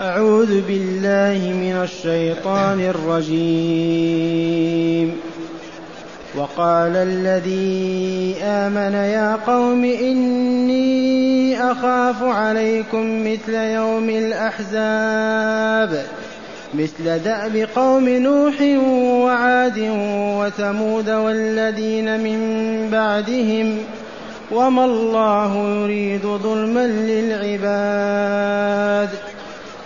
أعوذ بالله من الشيطان الرجيم. وقال الذي آمن يا قوم إني أخاف عليكم مثل يوم الأحزاب مثل دأب قوم نوح وعاد وثمود والذين من بعدهم وما الله يريد ظلما للعباد.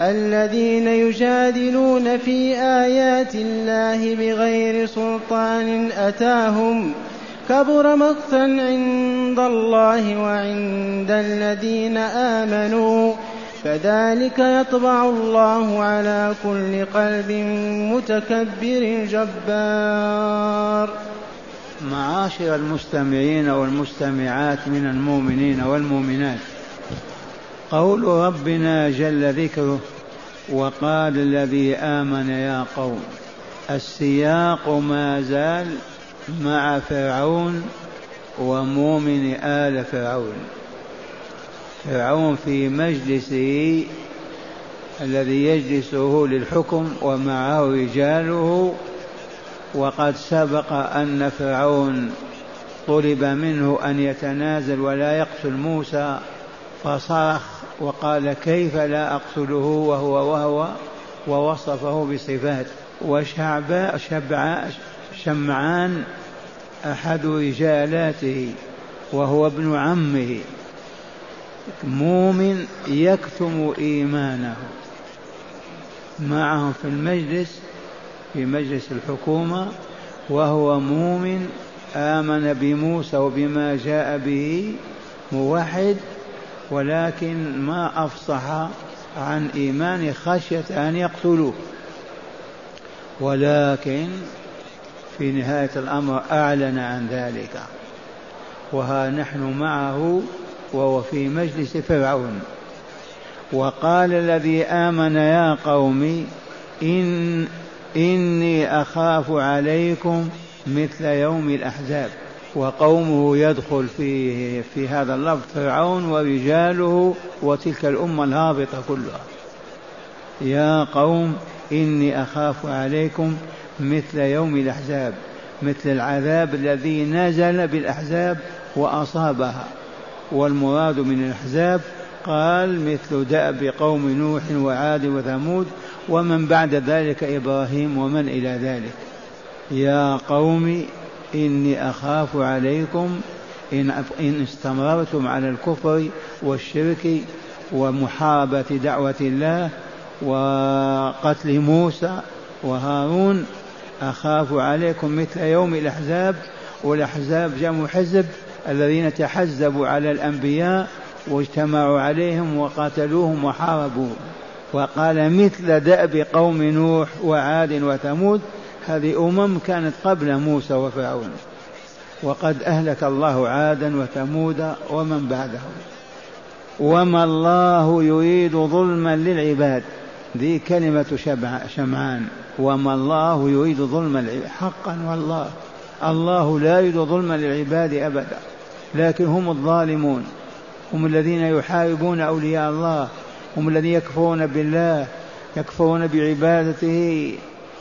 الذين يجادلون في آيات الله بغير سلطان أتاهم كبر مقتا عند الله وعند الذين آمنوا كذلك يطبع الله على كل قلب متكبر جبار. معاشر المستمعين والمستمعات من المؤمنين والمؤمنات قول ربنا جل ذكره وقال الذي آمن يا قوم السياق ما زال مع فرعون ومؤمن آل فرعون. فرعون في مجلسه الذي يجلسه للحكم ومعه رجاله وقد سبق أن فرعون طلب منه أن يتنازل ولا يقتل موسى. فصرخ وقال كيف لا أقتله وهو وهو ووصفه بصفات وشعباء شبعاء شمعان أحد رجالاته وهو ابن عمه مؤمن يكتم إيمانه معهم في المجلس في مجلس الحكومة وهو مؤمن آمن بموسى وبما جاء به موحد ولكن ما أفصح عن إيمان خشية أن يقتلوه. ولكن في نهاية الأمر أعلن عن ذلك. وها نحن معه وهو في مجلس فرعون. وقال الذي آمن يا قوم إن إني أخاف عليكم مثل يوم الأحزاب. وقومه يدخل في في هذا اللفظ فرعون ورجاله وتلك الأمة الهابطة كلها. يا قوم إني أخاف عليكم مثل يوم الأحزاب مثل العذاب الذي نزل بالأحزاب وأصابها. والمراد من الأحزاب قال مثل دأب قوم نوح وعاد وثمود ومن بعد ذلك إبراهيم ومن إلى ذلك. يا قوم إني أخاف عليكم إن, إن استمررتم على الكفر والشرك ومحاربة دعوة الله وقتل موسى وهارون. أخاف عليكم مثل يوم الأحزاب والأحزاب جمع حزب الذين تحزبوا على الأنبياء واجتمعوا عليهم وقاتلوهم وحاربوهم وقال مثل دأب قوم نوح وعاد وثمود هذه أمم كانت قبل موسى وفرعون. وقد أهلك الله عادا وثمود ومن بعدهم. وما الله يريد ظلما للعباد. ذي كلمة شمعان. وما الله يريد ظلما حقا والله. الله لا يريد ظلما للعباد أبدا. لكن هم الظالمون. هم الذين يحاربون أولياء الله. هم الذين يكفرون بالله. يكفرون بعبادته.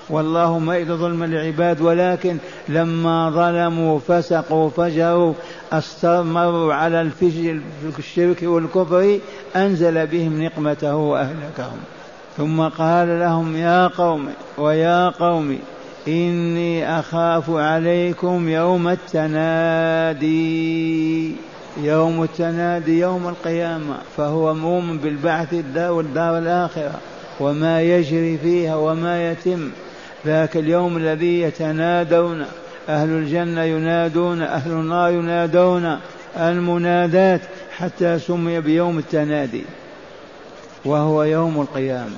والله ما يريد ظلما للعباد ولكن لما ظلموا فسقوا فجروا استمروا على الشرك والكفر أنزل بهم نقمته وأهلكهم. ثم قال لهم يا قوم ويا قوم إني أخاف عليكم يوم التنادي. يوم التنادي يوم القيامة فهو مؤمن بالبعث والدار الآخرة وما يجري فيها وما يتم. ذاك اليوم الذي يتنادون أهل الجنة ينادون أهل النار ينادون المنادات حتى سمي بيوم التنادي وهو يوم القيامة.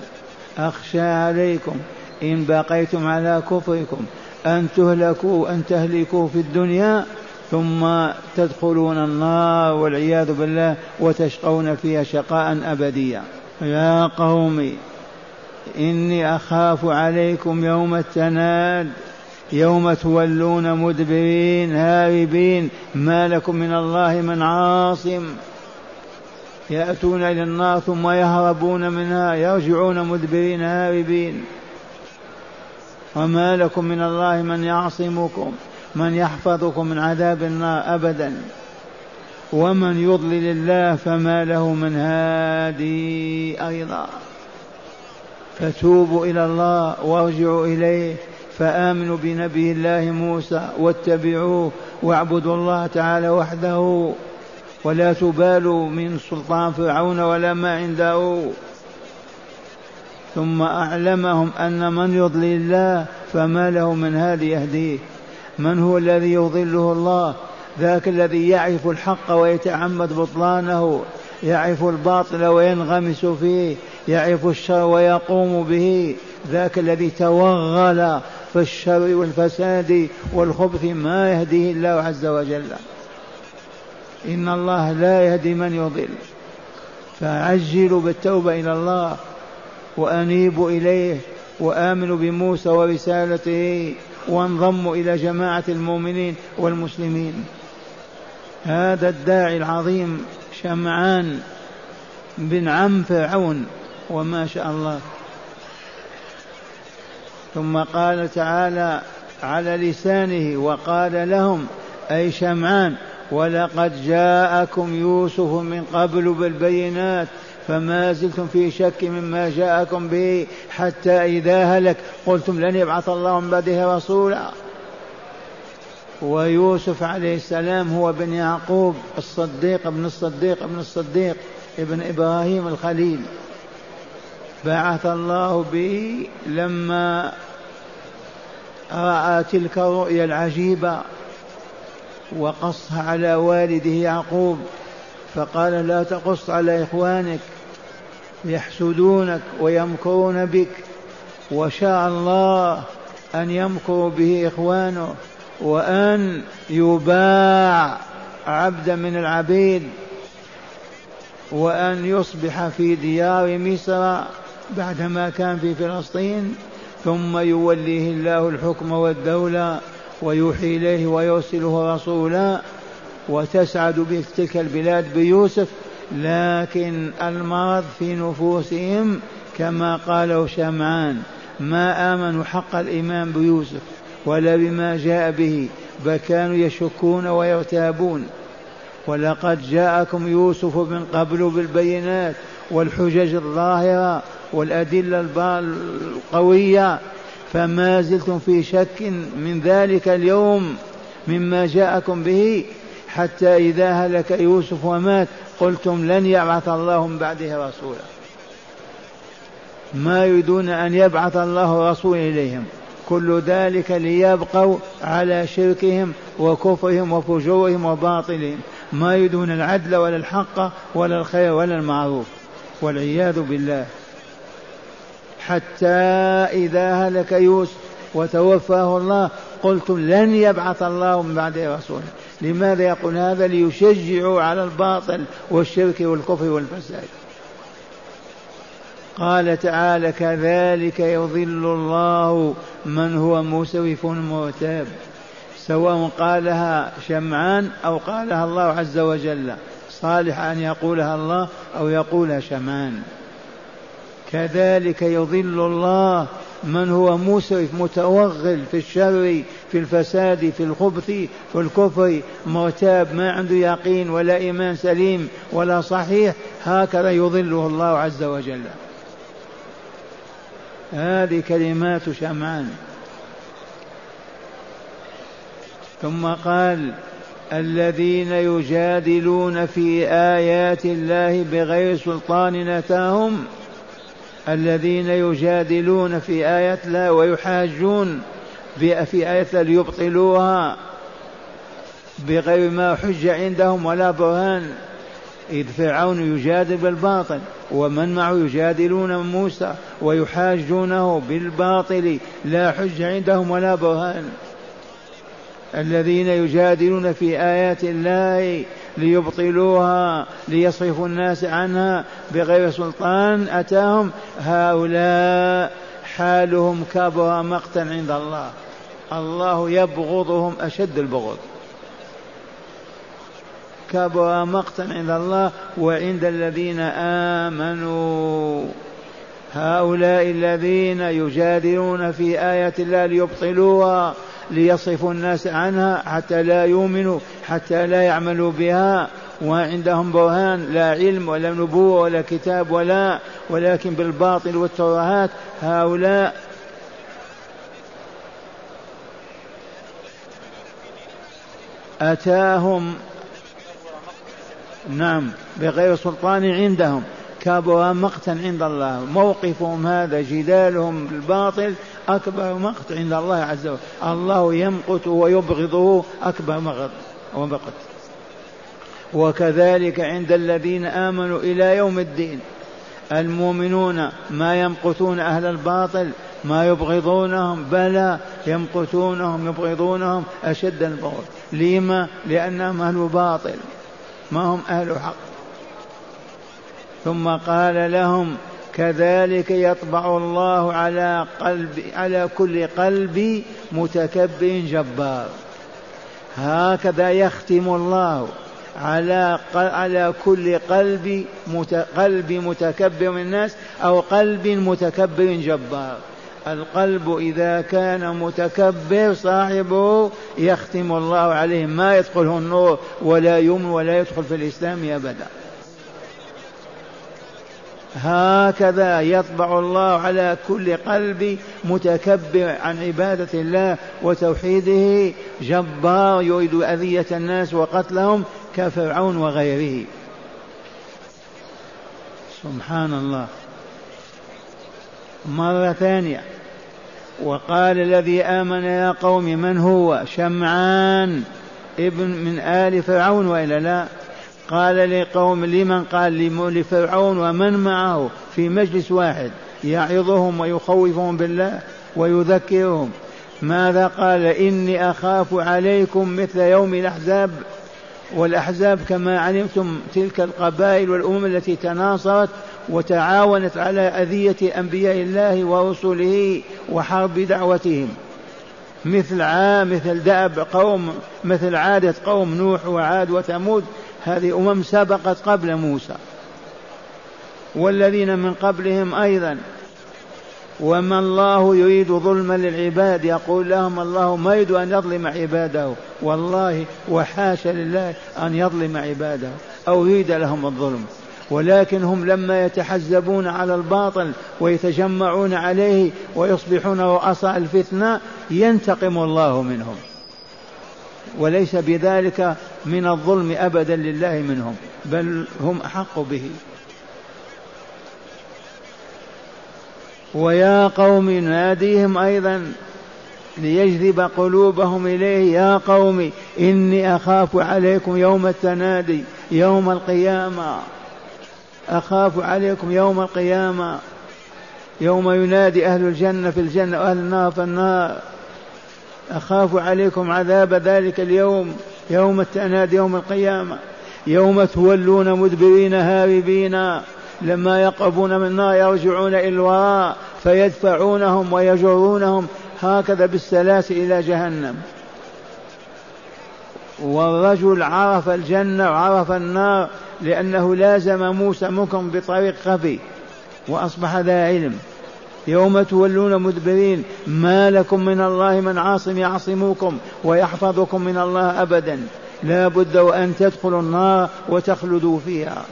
أخشى عليكم إن بقيتم على كفركم أن تهلكوا أن تهلكوا في الدنيا ثم تدخلون النار والعياذ بالله وتشقون فيها شقاء أبديا. يا قوم إني أخاف عليكم يوم التناد يوم تولون مدبرين هاربين. ما لكم من الله من عاصم. يأتون إلى النار ثم يهربون منها يرجعون مدبرين هاربين. وما لكم من الله من يعصمكم من يحفظكم من عذاب النار أبدا. ومن يضلل الله فما له من هادي أيضا. فتوبوا إلى الله وارجعوا إليه فآمنوا بنبي الله موسى واتبعوه واعبدوا الله تعالى وحده ولا تبالوا من سلطان فرعون ولا ما عنده. ثم أعلمهم أن من يضلل الله فما له من هادي يهديه. من هو الذي يضله الله؟ ذاك الذي يعرف الحق ويتعمد بطلانه. يعرف الباطل وينغمس فيه يعرف الشر ويقوم به. ذاك الذي توغل في الشر والفساد والخبث ما يهديه الله عز وجل. إن الله لا يهدي من يضل. فعجلوا بالتوبة إلى الله وأنيبوا إليه وآمنوا بموسى ورسالته وانضموا إلى جماعة المؤمنين والمسلمين. هذا الداعي العظيم شمعان بن عم فرعون وما شاء الله. ثم قال تعالى على لسانه وقال لهم أي شمعان ولقد جاءكم يوسف من قبل بالبينات فما زلتم في شك مما جاءكم به حتى إذا هلك. قلتم لن يبعث الله من بعده رسولا. ويوسف عليه السلام هو بن يعقوب الصديق ابن الصديق ابن الصديق ابن إبراهيم الخليل. بعث الله به لما رأى تلك الرؤيا العجيبة وقصها على والده يعقوب فقال لا تقص على إخوانك يحسدونك ويمكرون بك وشاء الله أن يمكروا به إخوانه. وأن يباع عبدا من العبيد وأن يصبح في ديار مصر بعدما كان في فلسطين ثم يوليه الله الحكم والدولة ويوحي إليه ويرسله رسولا وتسعد بتلك البلاد بيوسف لكن المرض في نفوسهم كما قاله شمعان ما آمنوا حق الإيمان بيوسف. ولا بما جاء به بل كانوا يشكون ويرتابون ولقد جاءكم يوسف من قبل بالبينات والحجج الظاهرة والأدلة القوية. فما زلتم في شك من ذلك اليوم مما جاءكم به حتى إذا هلك يوسف ومات قلتم لن يبعث الله من بعده رسولا. ما يريدون أن يبعث الله رسول إليهم. كل ذلك ليبقوا على شركهم وكفرهم وفجورهم وباطلهم. ما يريدون العدل ولا الحق ولا الخير ولا المعروف. والعياذ بالله. حتى إذا هلك يوسف وتوفاه الله قلتم لن يبعث الله من بعده رسولا لماذا يقول هذا؟ ليشجعوا على الباطل والشرك والكفر والفساد. قال تعالى كذلك يضل الله من هو مسرف مرتاب سواء قالها شمعان أو قالها الله عز وجل. صالح أن يقولها الله أو يقولها شمعان. كذلك يضل الله من هو مسرف متوغل في الشر في الفساد في الخبث في الكفر مرتاب ما عنده يقين ولا إيمان سليم ولا صحيح هكذا يضله الله عز وجل. هذه كلمات شمعان. ثم قال الذين يجادلون في آيات الله بغير سلطان أتاهم الذين يجادلون في آيات الله ويحاجون في آيات الله ليبطلوها بغير ما حج عندهم ولا برهان. إذ فرعون يجادل بالباطل ومن معه يجادلون موسى ويحاجونه بالباطل لا حج عندهم ولا برهان. الذين يجادلون في آيات الله ليبطلوها ليصرفوا الناس عنها بغير سلطان أتاهم. هؤلاء حالهم كبر مقتا عند الله الله يبغضهم أشد البغض. كبر مقتا عند الله وعند الذين آمنوا. هؤلاء الذين يجادلون في آيات الله ليبطلوها ليصرفوا الناس عنها حتى لا يؤمنوا حتى لا يعملوا بها. وعندهم برهان لا علم ولا نبوة ولا كتاب ولا ولكن بالباطل والترهات هؤلاء أتاهم نعم بغير سلطان عندهم. كبر مقتا عند الله. موقفهم هذا جدالهم بالباطل أكبر مقت عند الله عز وجل. الله يمقت ويبغضه أكبر مقت ومقت. وكذلك عند الذين آمنوا إلى يوم الدين. المؤمنون ما يمقتون أهل الباطل ما يبغضونهم بلى يمقتونهم يبغضونهم أشد البغض. لما؟ لأنهم أهل باطل. ما هم أهل حق. ثم قال لهم كذلك يطبع الله على قلب على كل قلب متكبر جبار. هكذا يختم الله على على كل قلب قلب متكبر من الناس أو قلب متكبر جبار. القلب إذا كان متكبر صاحبه يختم الله عليه ما يدخله النور ولا يمن ولا يدخل في الإسلام أبدا. هكذا يطبع الله على كل قلب متكبر عن عبادة الله وتوحيده جبار يريد أذية الناس وقتلهم كفرعون وغيره. سبحان الله. مرة ثانية. وقال الذي آمن يا قوم من هو؟ شمعان ابن من آل فرعون. وإلا لا؟ قال لقوم لمن؟ قال لفرعون ومن معه في مجلس واحد. يعظهم ويخوفهم بالله ويذكرهم. ماذا قال؟ إني أخاف عليكم مثل يوم الأحزاب. والأحزاب كما علمتم تلك القبائل والأمم التي تناصرت وتعاونت على أذية أنبياء الله ورسله وحرب دعوتهم. مثل عام مثل دأب قوم مثل عادة قوم نوح وعاد وثمود هذه أمم سبقت قبل موسى. والذين من قبلهم أيضا. وما الله يريد ظلما للعباد يقول لهم الله ما يريد أن يظلم عباده. والله وحاشا لله أن يظلم عباده أو يريد لهم الظلم. ولكن هم لما يتحزبون على الباطل ويتجمعون عليه ويصبحون رؤساء الفتنة ينتقم الله منهم. وليس بذلك من الظلم أبدا لله منهم بل هم أحق به. ويا قوم ناديهم أيضا ليجذب قلوبهم إليه يا قوم إني أخاف عليكم يوم التنادي يوم القيامة. أخاف عليكم يوم القيامة. يوم ينادي أهل الجنة في الجنة وأهل النار في النار. أخاف عليكم عذاب ذلك اليوم يوم التنادي يوم القيامة. يوم تولون مدبرين هاربين. لما يقربون من النار يرجعون إلى الوراء فيدفعونهم ويجرونهم هكذا بالسلاسل إلى جهنم. والرجل عرف الجنة وعرف النار لأنه لازم موسى منكم بطريق خفي وأصبح ذا علم. يوم تولون مدبرين ما لكم من الله من عاصم يعصمكم ويحفظكم من الله أبدا. لا بد وأن تدخلوا النار وتخلدوا فيها.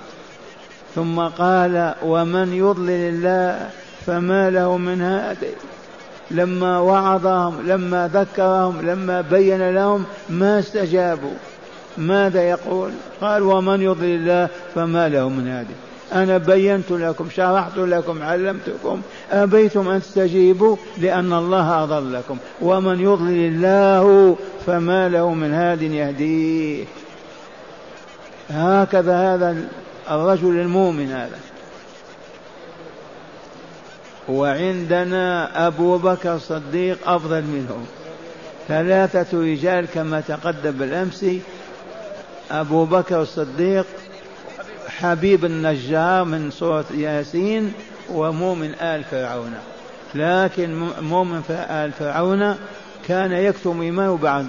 ثم قال ومن يضلل الله فما له من هادي. لما وعظهم لما ذكرهم لما بين لهم ما استجابوا. ماذا يقول؟ قال ومن يضلل الله فما له من هادي. أنا بينت لكم شرحت لكم علمتكم أبيتم أن تستجيبوا لأن الله أضلكم. ومن يضلل الله فما له من هاد يهديه. هكذا هذا الرجل المؤمن هذا. وعندنا أبو بكر الصديق أفضل منهم. ثلاثة رجال كما تقدم بالأمس أبو بكر الصديق حبيب النجار من سورة ياسين ومؤمن آل فرعون. لكن مؤمن آل فرعون كان يكتم إيمانه بعد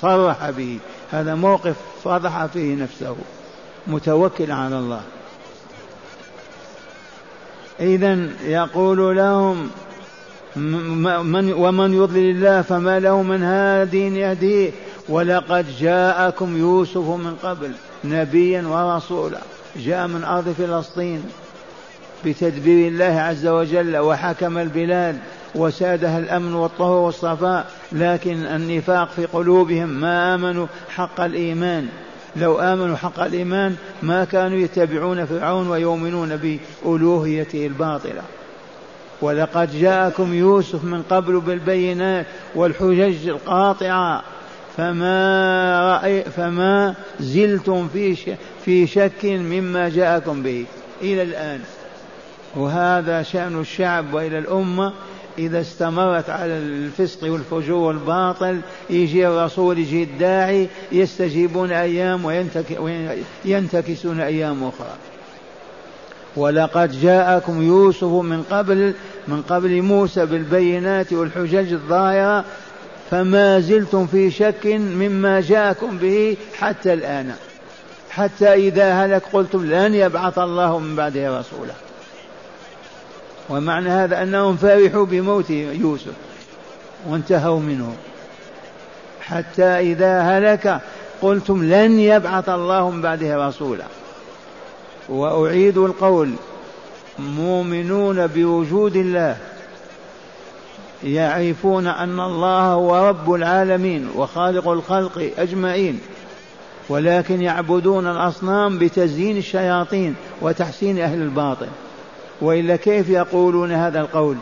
صرح به. هذا موقف فضح فيه نفسه. متوكل على الله. إذا يقول لهم من ومن يضلل الله فما له من هاد يهديه ولقد جاءكم يوسف من قبل نبيا ورسولا جاء من أرض فلسطين بتدبير الله عز وجل وحكم البلاد وسادها الأمن والطهور والصفاء لكن النفاق في قلوبهم ما آمنوا حق الإيمان. لو آمنوا حق الإيمان ما كانوا يتبعون فرعون ويؤمنون بألوهيته الباطلة. ولقد جاءكم يوسف من قبل بالبينات والحجج القاطعة فما رأي فما زلتم في في شك مما جاءكم به. إلى الآن. وهذا شأن الشعب وإلى الأمة. إذا استمرت على الفسق والفجور والباطل يجي الرسول يجي الداعي يستجيبون أيام وينتكسون أيام أخرى. ولقد جاءكم يوسف من قبل من قبل موسى بالبينات والحجج الظاهرة فما زلتم في شك مما جاءكم به حتى الآن. حتى إذا هلك قلتم لن يبعث الله من بعده رسولا. ومعنى هذا أنهم فرحوا بموت يوسف وانتهوا منه. حتى إذا هلك قلتم لن يبعث الله من بعده رسولا. وأعيد القول مؤمنون بوجود الله يعرفون أن الله هو رب العالمين وخالق الخلق أجمعين ولكن يعبدون الأصنام بتزيين الشياطين وتحسين أهل الباطل وإلا كيف يقولون هذا القول؟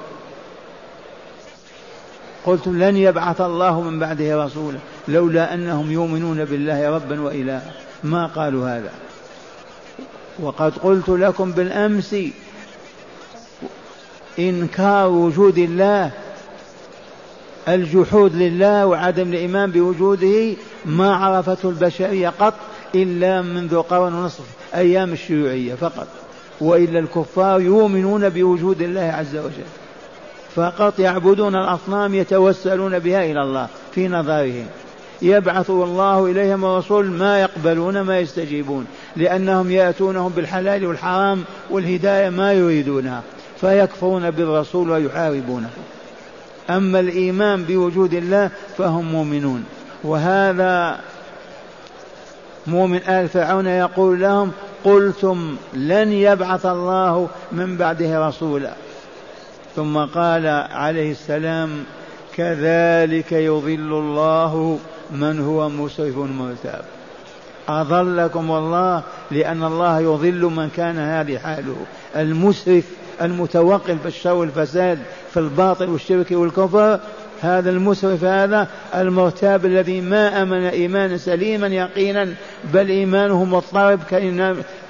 قلتم لن يبعث الله من بعده رسولا لولا أنهم يؤمنون بالله ربا وإلها. ما قالوا هذا؟ وقد قلت لكم بالأمس إنكار وجود الله الجحود لله وعدم الإيمان بوجوده ما عرفته البشرية قط إلا منذ قرن ونصف أيام الشيوعية فقط. وإلا الكفار يؤمنون بوجود الله عز وجل. فقط يعبدون الأصنام يتوسلون بها إلى الله في نظرهم. يبعث الله إليهم الرسول ما يقبلون ما يستجيبون لأنهم يأتونهم بالحلال والحرام والهداية ما يريدونها فيكفرون بالرسول ويحاربونه. أما الإيمان بوجود الله فهم مؤمنون. وهذا مؤمن آل فرعون يقول لهم قلتم لن يبعث الله من بعده رسولا. ثم قال عليه السلام كذلك يضل الله من هو مسرف مرتاب. أضلكم الله لأن الله يضل من كان هذه حاله. المسرف المتوقف في الشر والفساد في الباطل والشرك والكفر هذا المسرف هذا المرتاب الذي ما آمن إيمانا سليما يقينا بل إيمانه مضطرب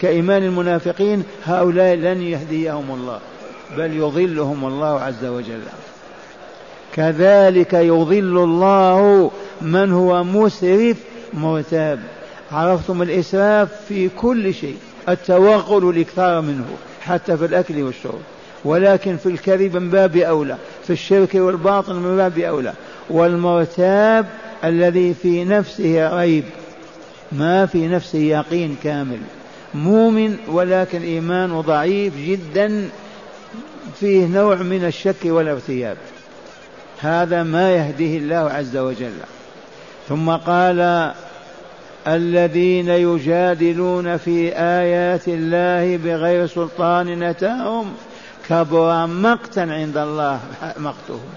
كإيمان المنافقين هؤلاء لن يهديهم الله بل يضلهم الله عز وجل. كذلك يضل الله من هو مسرف مرتاب عرفتم الإسراف في كل شيء التوغل الاكثار منه حتى في الأكل والشرب. ولكن في الكذب من باب أولى في الشرك والباطل من باب أولى. والمرتاب الذي في نفسه ريب ما في نفسه يقين كامل. مؤمن ولكن إيمانه ضعيف جدا فيه نوع من الشك والارتياب. هذا ما يهديه الله عز وجل. ثم قال الذين يجادلون في آيات الله بغير سلطان أتاهم كبر مقتا عند الله مقتهم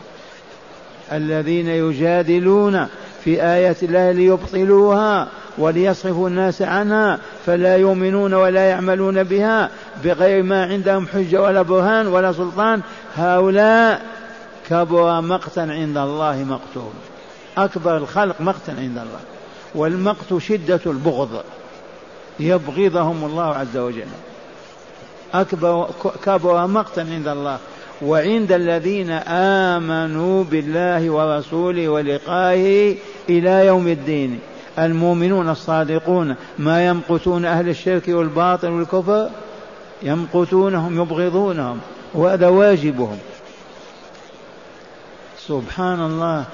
الذين يجادلون في آيات الله ليبطلوها وليصرفوا الناس عنها فلا يؤمنون ولا يعملون بها بغير ما عندهم حجة ولا برهان ولا سلطان. هؤلاء كبر مقتا عند الله مقتهم أكبر الخلق مقتا عند الله. والمقت شدة البغض. يبغضهم الله عز وجل. أكبر كبر مقتا عند الله. وعند الذين آمنوا بالله ورسوله ولقائه إلى يوم الدين. المؤمنون الصادقون ما يمقتون أهل الشرك والباطل والكفر؟ يمقتونهم يبغضونهم وهذا واجبهم. سبحان الله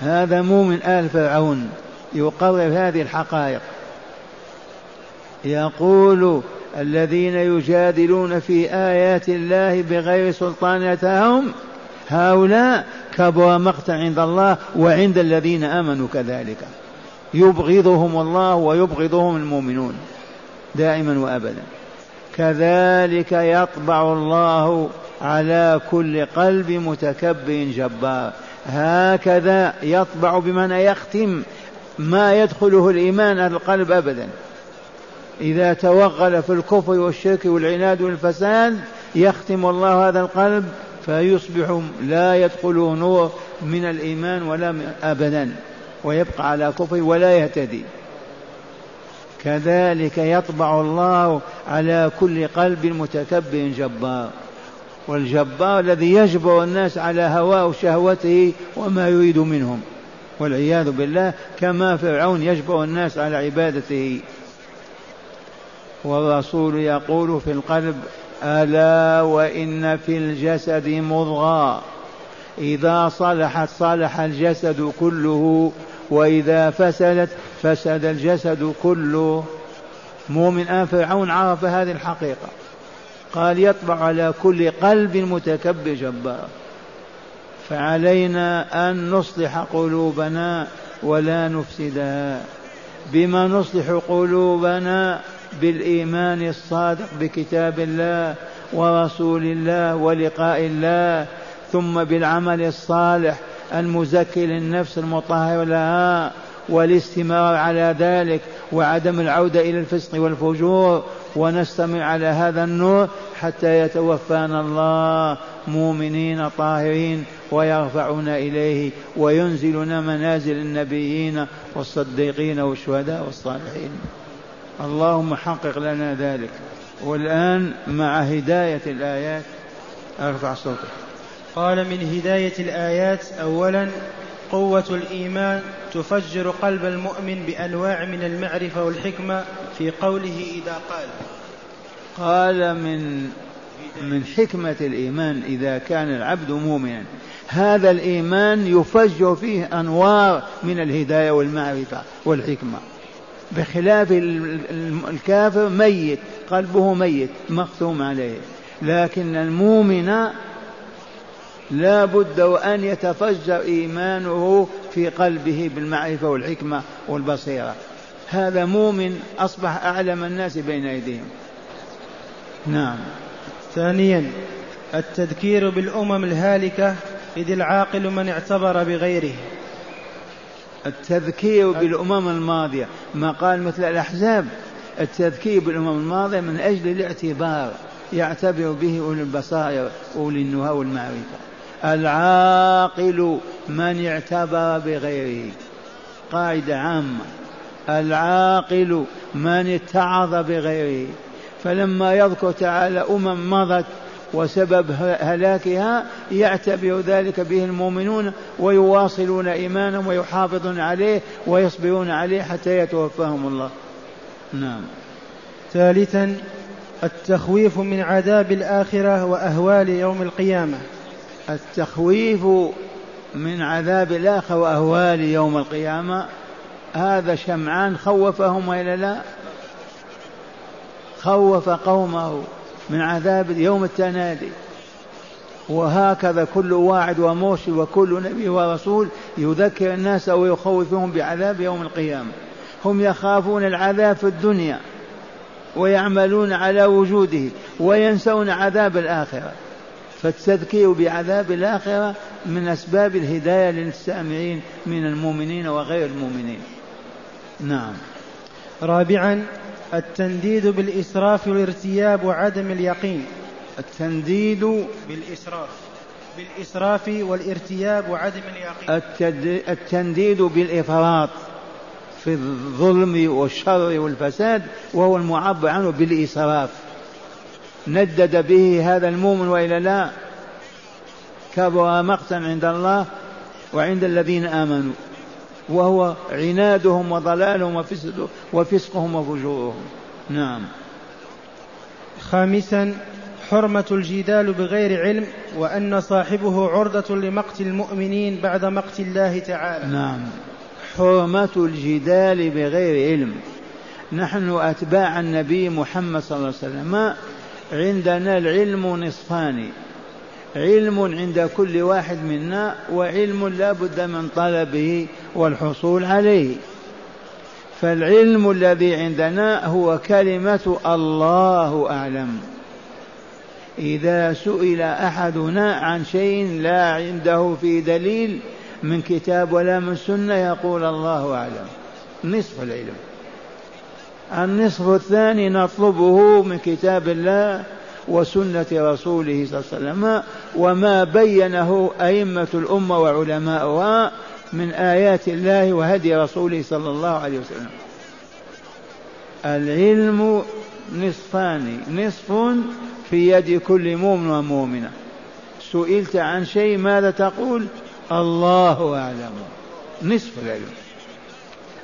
هذا مؤمن آل فرعون يقرر هذه الحقائق. يقول الذين يجادلون في آيات الله بغير سلطان أتاهم هؤلاء كبر مقتا عند الله وعند الذين آمنوا كذلك. يبغضهم الله ويبغضهم المؤمنون دائما وأبدا. كذلك يطبع الله على كل قلب متكبر جبار. هكذا يطبع بمعنى يختم ما يدخله الإيمان القلب أبدا. إذا توغل في الكفر والشرك والعناد والفساد يختم الله هذا القلب فيصبح لا يدخله نور من الإيمان ولا أبدا ويبقى على كفر ولا يهتدي. كذلك يطبع الله على كل قلب متكبر جبار. والجبار الذي يجبر الناس على هواه وشهوته وما يريد منهم. والعياذ بالله كما فرعون يجبر الناس على عبادته. والرسول يقول في القلب ألا وإن في الجسد مضغى إذا صلحت صلح الجسد كله وإذا فسدت فسد الجسد كله. مؤمن آل فرعون عرف هذه الحقيقة. قال يطبع على كل قلب متكبر جبار. فعلينا أن نصلح قلوبنا ولا نفسدها بما نصلح قلوبنا بالإيمان الصادق بكتاب الله ورسول الله ولقاء الله ثم بالعمل الصالح المزكي للنفس المطهر لها والاستمرار على ذلك وعدم العودة إلى الفسق والفجور. ونستمر على هذا النور حتى يتوفانا الله مؤمنين طاهرين ويرفعنا إليه وينزلنا منازل النبيين والصديقين والشهداء والصالحين. اللهم حقق لنا ذلك. والآن مع هداية الآيات أرفع صوتك. قال من هداية الآيات أولا قوة الإيمان تفجر قلب المؤمن بأنواع من المعرفة والحكمة في قوله إذا قال. قال من من حكمة الإيمان إذا كان العبد مؤمنا. هذا الإيمان يفجر فيه أنوار من الهداية والمعرفة والحكمة. بخلاف الكافر ميت قلبه ميت مختوم عليه. لكن المؤمن لا بد وأن يتفجر إيمانه في قلبه بالمعرفة والحكمة والبصيرة. هذا مؤمن أصبح أعلم الناس بين أيديهم. نعم. ثانيا التذكير بالأمم الهالكة إذ العاقل من اعتبر بغيره. التذكير بالأمم الماضية ما قال مثل الأحزاب. التذكير بالأمم الماضية من أجل الاعتبار يعتبر به أولي البصائر أولي النهى والمعرفة. العاقل من اعتبر بغيره. قاعدة عامة. العاقل من اتعظ بغيره. فلما يذكر تعالى أمم مضت وسبب هلاكها يعتبر ذلك به المؤمنون ويواصلون إيمانهم ويحافظون عليه ويصبرون عليه حتى يتوفاهم الله. نعم. ثالثا التخويف من عذاب الآخرة وأهوال يوم القيامة. التخويف من عذاب الآخرة وأهوال يوم القيامة هذا شمعان خوفهم وإلا لا؟ خوف قومه. من عذاب يوم التنادي. وهكذا كل واعد ومرشد وكل نبي ورسول يذكر الناس ويخوفهم بعذاب يوم القيامة. هم يخافون العذاب في الدنيا ويعملون على وجوده وينسون عذاب الآخرة. فالتذكير بعذاب الآخرة من أسباب الهداية للسامعين من المؤمنين وغير المؤمنين. نعم. رابعا التنديد بالإسراف والارتياب وعدم اليقين. التنديد بالإسراف. بالإسراف والارتياب وعدم اليقين. التنديد بالإفراط في الظلم والشر والفساد وهو المعبر عنه بالإسراف. ندد به هذا المؤمن وإلا لا كبر مقتا عند الله وعند الذين آمنوا. وهو عنادهم وضلالهم وفسقهم وفجورهم. نعم. خامسا حرمة الجدال بغير علم وأن صاحبه عرضة لمقت المؤمنين بعد مقت الله تعالى. نعم. حرمة الجدال بغير علم. نحن أتباع النبي محمد صلى الله عليه وسلم. عندنا العلم نصفان. علم عند كل واحد منا وعلم لا بد من طلبه والحصول عليه. فالعلم الذي عندنا هو كلمة الله أعلم. إذا سئل أحدنا عن شيء لا عنده في دليل من كتاب ولا من سنة يقول الله أعلم. نصف العلم. النصف الثاني نطلبه من كتاب الله وسنة رسوله صلى الله عليه وسلم وما بينه أئمة الأمة وعلماؤها من آيات الله وهدي رسوله صلى الله عليه وسلم. العلم نصفان نصف في يد كل مؤمن ومؤمنة. سئلت عن شيء ماذا تقول؟ الله أعلم. نصف العلم.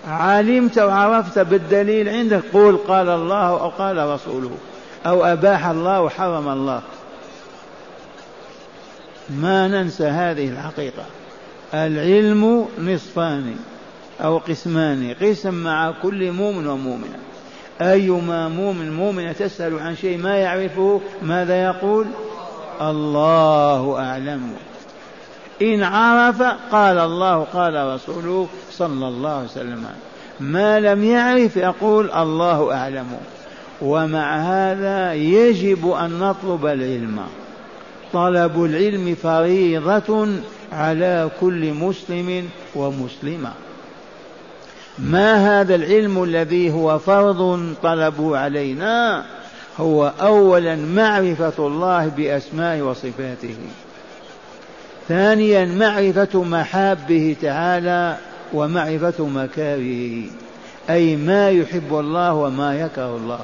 علمت وعرفت بالدليل عندك. قول قال الله أو قال رسوله أو أباح الله وحرم الله. ما ننسى هذه الحقيقة. العلم نصفان أو قسمان قسم مع كل مؤمن ومؤمنة. أيما مؤمن مؤمنة تسأل عن شيء ما يعرفه ماذا يقول؟ الله أعلم. إن عرف قال الله قال رسوله صلى الله عليه وسلم. ما لم يعرف يقول الله أعلم. ومع هذا يجب أن نطلب العلم. طلب العلم فريضة على كل مسلم ومسلمة. ما هذا العلم الذي هو فرض طلبه علينا؟ هو أولا معرفة الله بأسمائه وصفاته. ثانيا معرفة محابه تعالى ومعرفة مكاره. أي ما يحب الله وما يكره الله.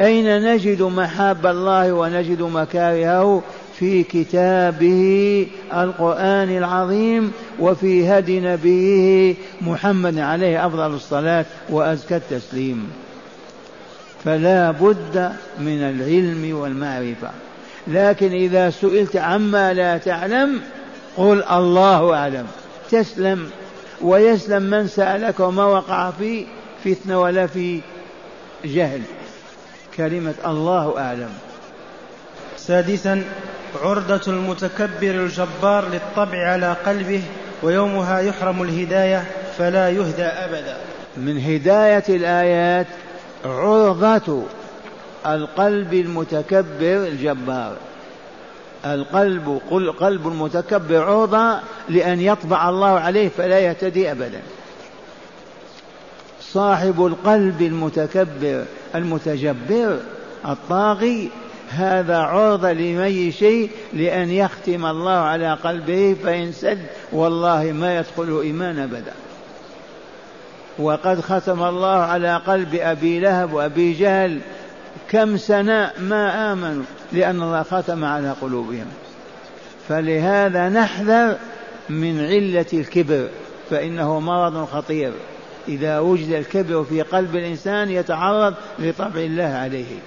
أين نجد محاب الله ونجد مكارهه في كتابه القرآن العظيم وفي هدي نبيه محمد عليه أفضل الصلاة وأزكى التسليم. فلا بد من العلم والمعرفة. لكن إذا سئلت عما لا تعلم قل الله أعلم. تسلم. ويسلم من سألك وما وقع في فتنة ولا في جهل. كلمة الله أعلم. سادسا عرضة المتكبر الجبار للطبع على قلبه ويومها يحرم الهداية فلا يهدى أبدا. من هداية الآيات عرضة القلب المتكبر الجبار. القلب قلب المتكبر عرضة لأن يطبع الله عليه فلا يهتدي أبدا. صاحب القلب المتكبر المتجبر الطاغي هذا عرضة لمي شيء لأن يختم الله على قلبه فإن سد والله ما يدخل إيمان أبدا. وقد ختم الله على قلب أبي لهب وأبي جهل كم سنة ما آمنوا لأن الله ختم على قلوبهم. فلهذا نحذر من علة الكبر فإنه مرض خطير. إذا وجد الكبر في قلب الإنسان يتعرض لطبع الله عليه.